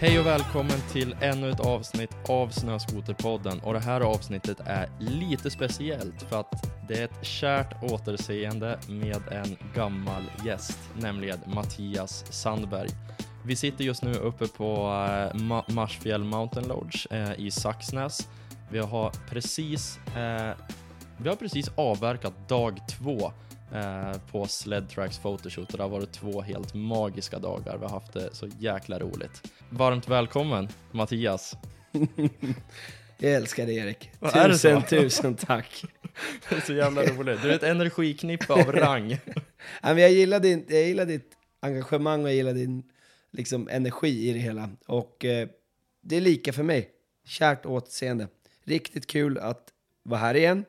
Hej och välkommen till ännu ett avsnitt av Snöskoterpodden och det här avsnittet är lite speciellt för att det är ett kärt återseende med en gammal gäst, nämligen Mattias Sandberg. Vi sitter just nu uppe på eh, Ma- Marsfjäll Mountain Lodge eh, i Saxnäs. Vi har precis, eh, vi har precis avverkat dag två på Sled Tracks Photoshoot och det har varit två helt magiska dagar. Vi har haft det så jäkla roligt. Varmt välkommen Mattias. Jag älskar dig Erik. Vad Tusen, tusen tack. Det är så jävla roligt. Du är ett energiknippe av rang. Jag, gillar din, jag gillar ditt engagemang och jag gillar din liksom, energi i det hela. Och eh, det är lika för mig. Kärt återseende. Riktigt kul att vara här igen.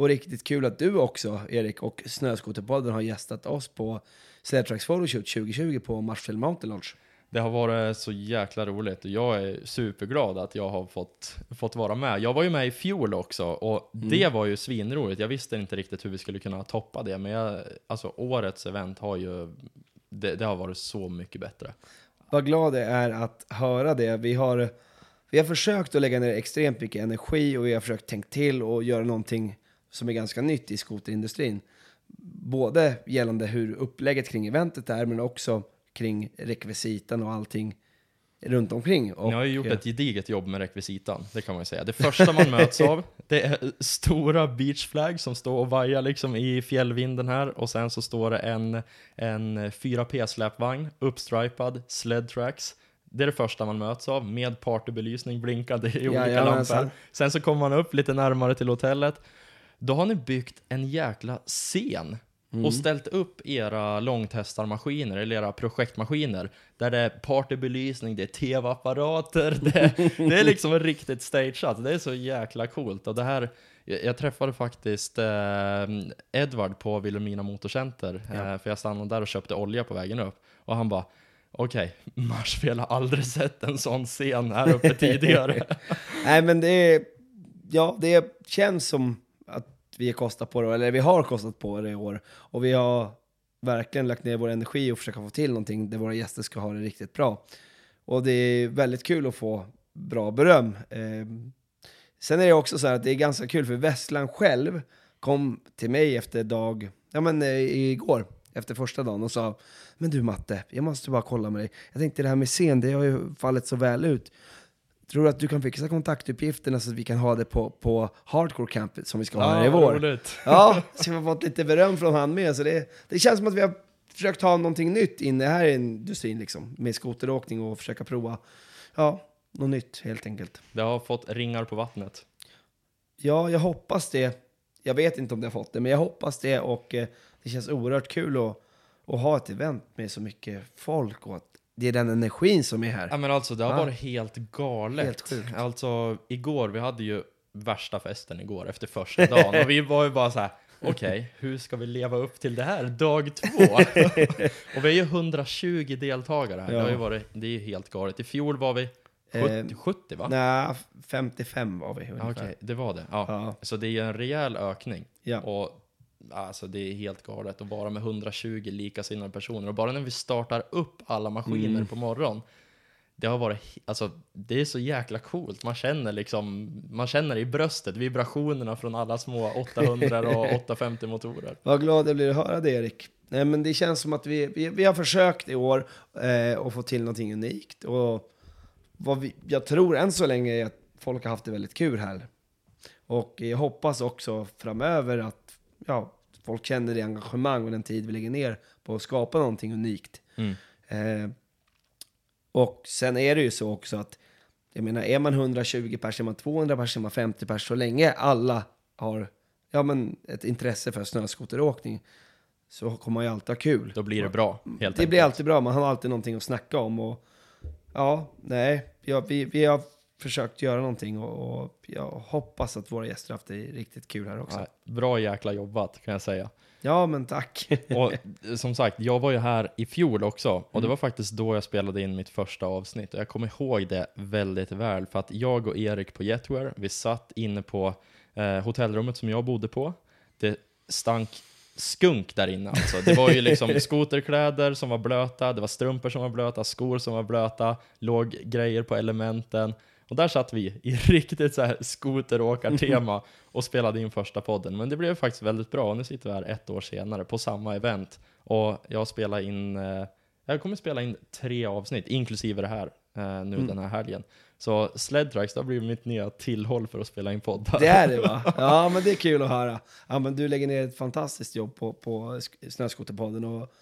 Och riktigt kul att du också, Erik, och Snöskoterpodden har gästat oss på Sledtracks Photoshoot 2020 på Marsfjäll Mountain Lodge. Det har varit så jäkla roligt och jag är superglad att jag har fått, fått vara med. Jag var ju med i fjol också och det var ju svinroligt. Jag visste inte riktigt hur vi skulle kunna toppa det, men jag, alltså årets event har ju, det, det har varit så mycket bättre. Vad glad jag är att höra det. Vi har, vi har försökt att lägga ner extremt mycket energi och vi har försökt tänka till och göra någonting som är ganska nytt i skoterindustrin. Både gällande hur upplägget kring eventet är, men också kring rekvisitan och allting runt omkring. Och, Ni har ju gjort eh, ett gediget jobb med rekvisitan, det kan man ju säga. Det första man möts av, det är stora beachflag som står och vajar liksom i fjällvinden här. Och sen så står det en, en 4P-släpvagn, uppstripad, sled tracks. Det är det första man möts av, med partybelysning blinkande i olika Jajamensan. lampor. Sen så kommer man upp lite närmare till hotellet. Då har ni byggt en jäkla scen och ställt upp era långtestarmaskiner, eller era projektmaskiner, där det är partybelysning, det är tv-apparater, det, det är liksom riktigt stageat. Det är så jäkla coolt. Och det här, jag, jag träffade faktiskt eh, Edvard på Vilhelmina Motorcenter, eh, för jag stannade där och köpte olja på vägen upp. Och han bara, okej, Marsfjäll har aldrig sett en sån scen här uppe tidigare. Nej, men det, är, ja, det känns som vi har kostat på det, eller vi har kostat på det i år. Och vi har verkligen lagt ner vår energi och försöka få till någonting där våra gäster ska ha det riktigt bra. Och det är väldigt kul att få bra beröm. Eh, sen är det också så här att det är ganska kul, för Vesslan själv kom till mig efter dag, ja men eh, igår, efter första dagen och sa Men du Matte, jag måste bara kolla med dig. Jag tänkte det här med scen, det har ju fallit så väl ut. Tror du att du kan fixa kontaktuppgifterna så att vi kan ha det på, på Hardcore Campet som vi ska ha här i vår? roligt. Ja, så vi har fått lite beröm från han med. Så det, det känns som att vi har försökt ha någonting nytt inne här i industrin liksom. Med skoteråkning och försöka prova, ja, något nytt helt enkelt. Det har fått ringar på vattnet. Ja, jag hoppas det. Jag vet inte om det har fått det, men jag hoppas det och eh, det känns oerhört kul att, att ha ett event med så mycket folk och att det är den energin som är här. Ja men alltså det har Ja. varit helt galet. Helt sjukt. Alltså igår, vi hade ju värsta festen igår efter första dagen och vi var ju bara så här. Okej, hur ska vi leva upp till det här? Dag två! och vi är ju 120 deltagare här. Det, har ju Ja. varit, det är ju helt galet. I fjol var vi 70, Eh, 70 va? Nej, 55 var vi ungefär. Ja, Okej, det var det. Ja. Ja. Så det är ju en rejäl ökning. Ja. Och alltså det är helt galet att vara med 120 likasinnade personer. Och bara när vi startar upp alla maskiner Mm. på morgonen. Det har varit, alltså det är så jäkla coolt. Man känner liksom, man känner i bröstet vibrationerna från alla små 800 och 850 motorer. Vad glad jag blir att höra det Erik. Nej, men det känns som att vi, vi, vi har försökt i år eh, att få till någonting unikt. Och vad vi, jag tror än så länge är att folk har haft det väldigt kul här. Och jag hoppas också framöver att ja, folk känner det engagemang och den tid vi lägger ner på att skapa någonting unikt. Mm. Eh, och sen är det ju så också att, jag menar, är man 120 pers, är man 200 pers, är man 50 pers, så länge alla har ja, men ett intresse för snöskoteråkning så kommer man ju alltid ha kul. Då blir det bra, helt Det enkelt. blir alltid bra, man har alltid någonting att snacka om. Och, ja, nej, ja, vi, vi har försökt göra någonting och, och jag hoppas att våra gäster haft det riktigt kul här också. Ja, bra jäkla jobbat kan jag säga. Ja, men tack. Och som sagt, jag var ju här i fjol också och det Mm. var faktiskt då jag spelade in mitt första avsnitt och jag kommer ihåg det väldigt väl för att jag och Erik på Jetwear, vi satt inne på eh, hotellrummet som jag bodde på. Det stank skunk där inne alltså. Det var ju liksom skoterkläder som var blöta, det var strumpor som var blöta, skor som var blöta, låg grejer på elementen. Och där satt vi i riktigt så här skoteråkartema och spelade in första podden. Men det blev faktiskt väldigt bra och nu sitter vi här ett år senare på samma event. Och jag spelar in, eh, jag kommer spela in tre avsnitt, inklusive det här, eh, nu den här helgen. Så Sledtracks, det har blivit mitt nya tillhåll för att spela in poddar. Det är det va? Ja, men det är kul att höra. Ja, men du lägger ner ett fantastiskt jobb på, på Sk- Snöskoterpodden och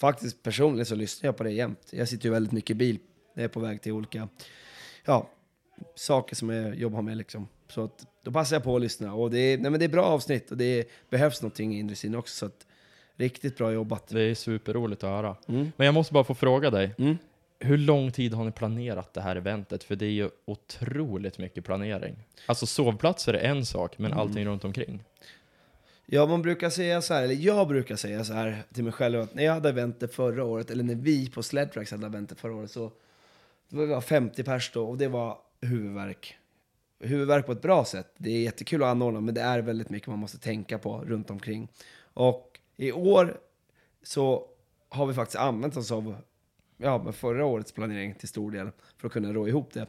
faktiskt personligen så lyssnar jag på det jämt. Jag sitter ju väldigt mycket i bil när jag är på väg till olika ja, saker som jag jobbar med liksom. Så att, då passar jag på att lyssna och det är, nej, men det är bra avsnitt och det behövs någonting i industrin också. Så att, riktigt bra jobbat. Det är superroligt att höra. Mm. Men jag måste bara få fråga dig, Mm. hur lång tid har ni planerat det här eventet? För det är ju otroligt mycket planering. Alltså sovplatser är en sak, men allting runt omkring. Ja, man brukar säga så här, eller jag brukar säga så här till mig själv att när jag hade eventet förra året, eller när vi på Sledtracks hade eventet förra året, så det var 50 pers då och det var huvudvärk. Huvudvärk på ett bra sätt. Det är jättekul att anordna, men det är väldigt mycket man måste tänka på runt omkring. Och i år så har vi faktiskt använt oss av ja, med förra årets planering till stor del för att kunna rå ihop det.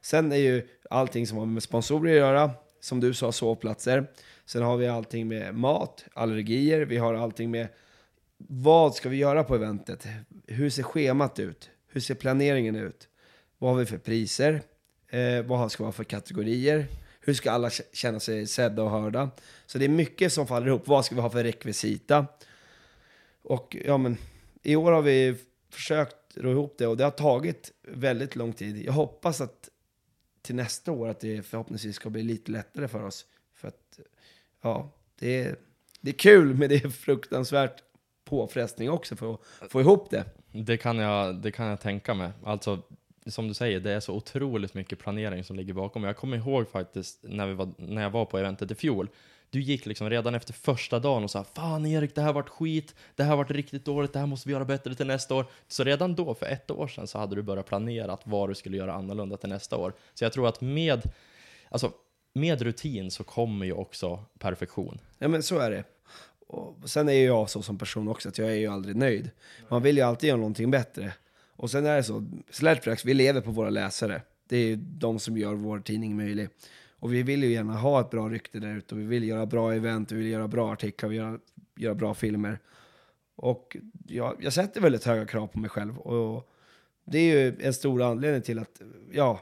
Sen är ju allting som har med sponsorer att göra, som du sa, sovplatser. Sen har vi allting med mat, allergier, vi har allting med vad ska vi göra på eventet? Hur ser schemat ut? Hur ser planeringen ut? Vad har vi för priser? Eh, vad ska vi ha för kategorier? Hur ska alla känna sig sedda och hörda? Så det är mycket som faller ihop. Vad ska vi ha för rekvisita? Och ja, men i år har vi försökt ro ihop det och det har tagit väldigt lång tid. Jag hoppas att till nästa år att det förhoppningsvis ska bli lite lättare för oss. För att ja, det är, det är kul men det är fruktansvärt påfrestning också för att få ihop det. Det kan jag, det kan jag tänka mig. Alltså, som du säger, det är så otroligt mycket planering som ligger bakom. Jag kommer ihåg faktiskt när, vi var, när jag var på eventet i fjol. Du gick liksom redan efter första dagen och sa Fan Erik, det här vart skit, det här vart riktigt dåligt, det här måste vi göra bättre till nästa år. Så redan då, för ett år sedan, så hade du börjat planera vad du skulle göra annorlunda till nästa år. Så jag tror att med, alltså, med rutin så kommer ju också perfektion. Ja men så är det. Och sen är ju jag så som person också att jag är ju aldrig nöjd. Man vill ju alltid göra någonting bättre. Och sen är det så, Sledtracks, vi lever på våra läsare. Det är ju de som gör vår tidning möjlig. Och vi vill ju gärna ha ett bra rykte där ute och vi vill göra bra event, vi vill göra bra artiklar, vi vill göra, göra bra filmer. Och jag, jag sätter väldigt höga krav på mig själv. Och det är ju en stor anledning till att, ja,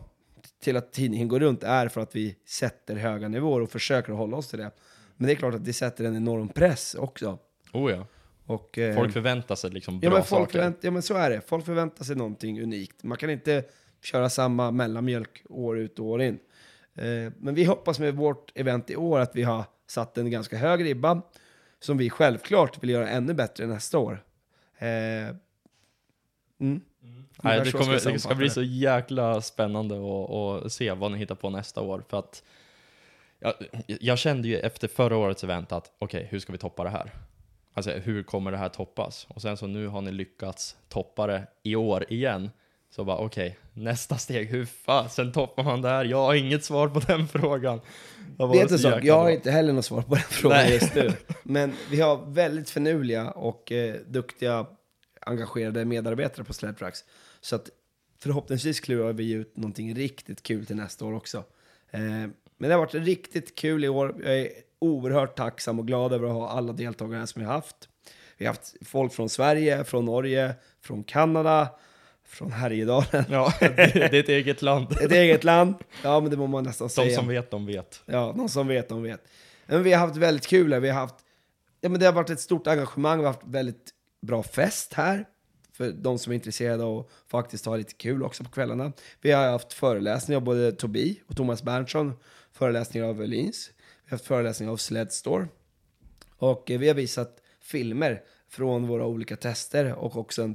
till att tidningen går runt är för att vi sätter höga nivåer och försöker hålla oss till det. Men det är klart att det sätter en enorm press också. Oh ja. Och, eh, Folk förväntar sig liksom ja, bra men folk saker. ja men så är det. Folk förväntar sig någonting unikt. Man kan inte köra samma mellanmjölk år ut och år in. Eh, men vi hoppas med vårt event i år att vi har satt en ganska hög ribba som vi självklart vill göra ännu bättre nästa år. Eh, mm. Nej, det, kommer, det ska bli så jäkla spännande att, se vad ni hittar på nästa år. För att jag, jag kände ju efter förra årets event att okej, hur ska vi toppa det här? Alltså hur kommer det här toppas? Och sen så nu har ni lyckats toppa det i år igen. Så bara okej, nästa steg, hur fasen toppar man det här? Jag har inget svar på den frågan. Det är inte så Jag har inte heller något svar på den frågan Nej. just nu. Men vi har väldigt förnuliga och eh, duktiga, engagerade medarbetare på Sledtracks. Så att förhoppningsvis klurar vi ut någonting riktigt kul till nästa år också. Eh, men det har varit riktigt kul i år. Jag är oerhört tacksam och glad över att ha alla deltagare som har haft. Vi har haft folk från Sverige, från Norge, från Kanada, från Härjedalen. Ja, det, är ett eget land. Ett eget land. Ja, men det må man nästan De säga. som vet, de vet. Ja, någon som vet, de vet. Men vi har haft väldigt kul här. Vi har haft, ja men det har varit ett stort engagemang. Vi har haft väldigt bra fest här. För de som är intresserade att faktiskt ha lite kul också på kvällarna. Vi har haft föreläsningar av både Tobi och Thomas Berntsson. Föreläsningar av Öhlins. Haft föreläsningar av Sled Store. Och vi har visat filmer från våra olika tester och också en,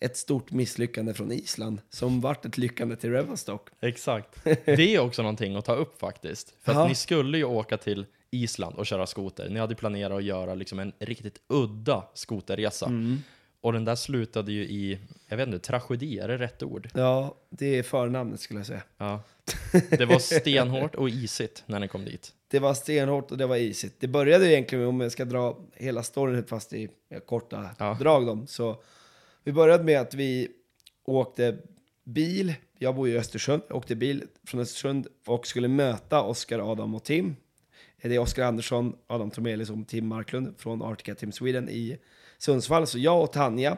ett stort misslyckande från Island som vart ett lyckande till Revelstock. Exakt. Det är också någonting att ta upp faktiskt. För Ja. att ni skulle ju åka till Island och köra skoter. Ni hade planerat att göra liksom en riktigt udda skoterresa. Mm. Och den där slutade ju i, jag vet inte, tragedi, är det rätt ord? Ja, det är förnamnet skulle jag säga. Ja. Det var stenhårt och isigt när ni kom dit. Det var stenhårt och det var isigt. Det började egentligen med, om jag ska dra hela storyn fast i korta Ja. drag då. Så vi började med att vi åkte bil. Jag bor i Östersund. Jag åkte bil från Östersund och skulle möta Oskar, Adam och Tim. Det är Oskar Andersson, Adam Tromelius och Tim Marklund från Arctica Team Sweden i Sundsvall. Så jag och Tanja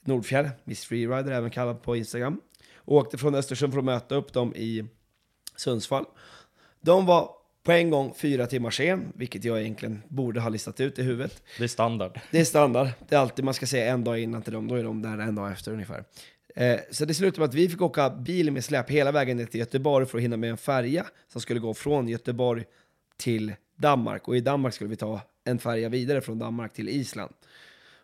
Nordfjärd, Miss Freerider även kallad på Instagram, åkte från Östersund för att möta upp dem i Sundsvall. De var på en gång fyra timmar sen, vilket jag egentligen borde ha listat ut i huvudet. Det är standard. Det är standard. Det är alltid man ska säga en dag innan till dem, då är de där en dag efter ungefär. Eh, så det slutade med att vi fick åka bil med släp hela vägen ner till Göteborg för att hinna med en färja som skulle gå från Göteborg till Danmark. Och i Danmark skulle vi ta en färja vidare från Danmark till Island.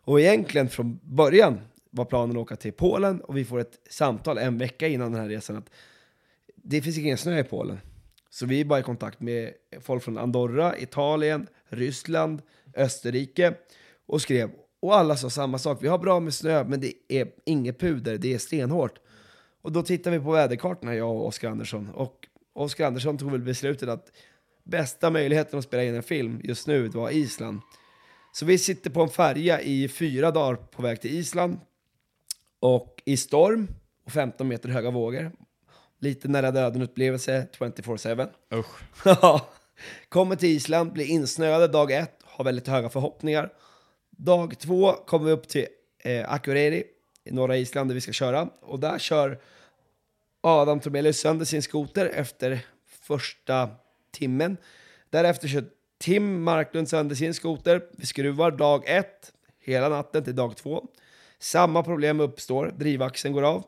Och egentligen från början var planen att åka till Polen och vi får ett samtal en vecka innan den här resan att det finns ingen snö i Polen. Så vi är bara i kontakt med folk från Andorra, Italien, Ryssland, Österrike och skrev. Och alla sa samma sak. Vi har bra med snö, men det är inget puder. Det är stenhårt. Och då tittar vi på väderkartorna, jag och Oskar Andersson. Och Oskar Andersson tog väl beslutet att bästa möjligheten att spela in en film just nu var Island. Så vi sitter på en färja i fyra dagar på väg till Island. Och i storm och 15 meter höga vågor. Lite nära döden-upplevelse 24-7. Usch. Kommer till Island, blir insnöade dag ett, har väldigt höga förhoppningar. Dag två kommer vi upp till eh, Akureyri i norra Island där vi ska köra. Och där kör Adam Tromelius sönder sin skoter efter första timmen. Därefter kör Tim Marklund sönder sin skoter. Vi skruvar dag ett, hela natten till dag två. Samma problem uppstår, drivaxeln går av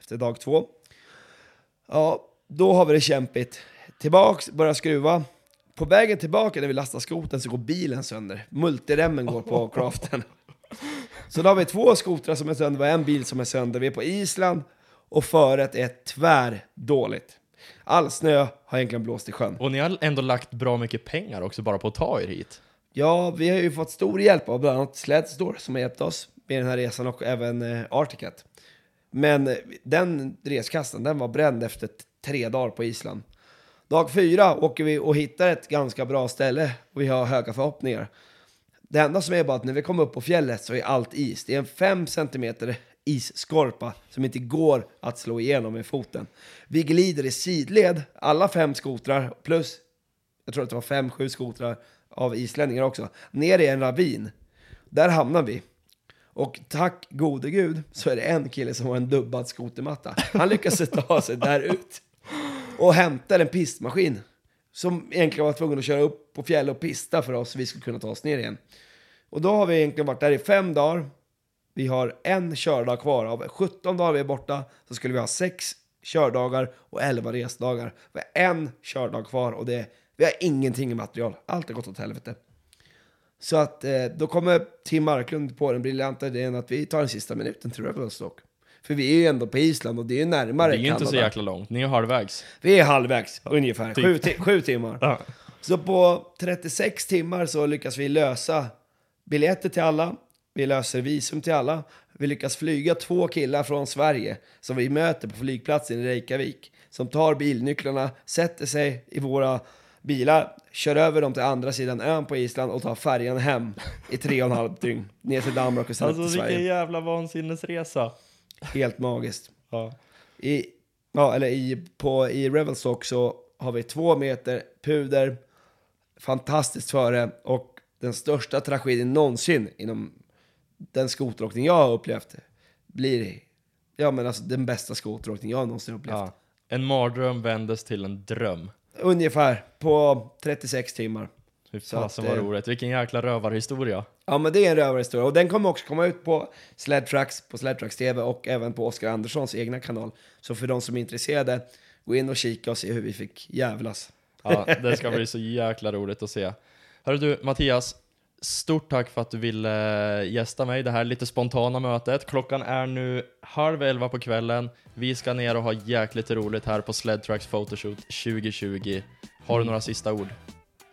efter dag två. Ja, då har vi det kämpigt. Tillbaks, börjar skruva. På vägen tillbaka när vi lastar skoten så går bilen sönder. Multiremmen går på craften. Så då har vi två skotrar som är sönder och en bil som är sönder. Vi är på Island och föret är tvärdåligt. All snö har egentligen blåst i sjön. Och ni har ändå lagt bra mycket pengar också bara på att ta er hit. Ja, vi har ju fått stor hjälp av bland annat Sledstore som har hjälpt oss med den här resan och även eh, Articat. Men den reskassan, den var bränd efter tre dagar på Island. Dag fyra åker vi och hittar ett ganska bra ställe och vi har höga förhoppningar. Det enda som är bara att när vi kommer upp på fjället så är allt is. Det är en fem centimeter isskorpa som inte går att slå igenom med foten. Vi glider i sidled, alla fem skotrar plus, jag tror att det var fem, sju skotrar av islänningar också, ner i en ravin. Där hamnar vi. Och tack gode gud så är det en kille som har en dubbad skotermatta. Han lyckas ta sig där ut och hämtar en pistmaskin som egentligen var tvungen att köra upp på fjäll och pista för oss så vi skulle kunna ta oss ner igen. Och då har vi egentligen varit där i fem dagar. Vi har en kördag kvar. Av 17 dagar vi är borta så skulle vi ha sex kördagar och 11 resdagar. Vi har en kördag kvar och det, vi har ingenting i material. Allt har gått åt helvete. Så att eh, då kommer Tim Marklund på den briljanta idén att vi tar den sista minuten till Revelstock. För vi är ju ändå på Island och det är närmare Det är ju inte så Kanada. jäkla långt, ni är halvvägs. Vi är halvvägs ungefär, Typ. sju, ti- sju timmar. Ja. Så på 36 timmar så lyckas vi lösa biljetter till alla, vi löser visum till alla, vi lyckas flyga två killar från Sverige som vi möter på flygplatsen i Reykjavik, som tar bilnycklarna, sätter sig i våra bilar, kör över dem till andra sidan ön på Island och tar färjan hem i tre och en halv dygn, ner till Danmark och sen Alltså till vilken Sverige. jävla vansinnesresa. Helt magiskt. Ja. I, ja, eller i, på, i Revelstock så har vi två meter puder, fantastiskt före och den största tragedin någonsin inom den skoteråkning jag har upplevt blir ja, men alltså, den bästa skoteråkning jag någonsin upplevt. Ja. En mardröm vändes till en dröm. Ungefär på 36 timmar. Fy fasen vad eh, roligt, vilken jäkla rövarhistoria. Ja, men det är en rövarhistoria och den kommer också komma ut på Sledtracks, på Sledtracks TV och även på Oskar Anderssons egna kanal. Så för de som är intresserade, gå in och kika och se hur vi fick jävlas. Ja, det ska bli så jäkla roligt att se. Hörru du, Mattias. Stort tack för att du ville gästa mig det här lite spontana mötet. Klockan är nu halv elva på kvällen. Vi ska ner och ha jäkligt roligt här på Sledtracks Photoshoot 2020. Har du några sista ord?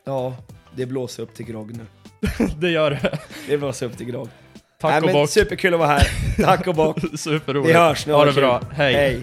Ja, det blåser upp till grogg nu. det gör det. Det blåser upp till grogg. Tack Nej, och bock. Superkul att vara här. Tack och bock. Superroligt. Vi hörs nu. Ha det kul. bra. Hej. Hej.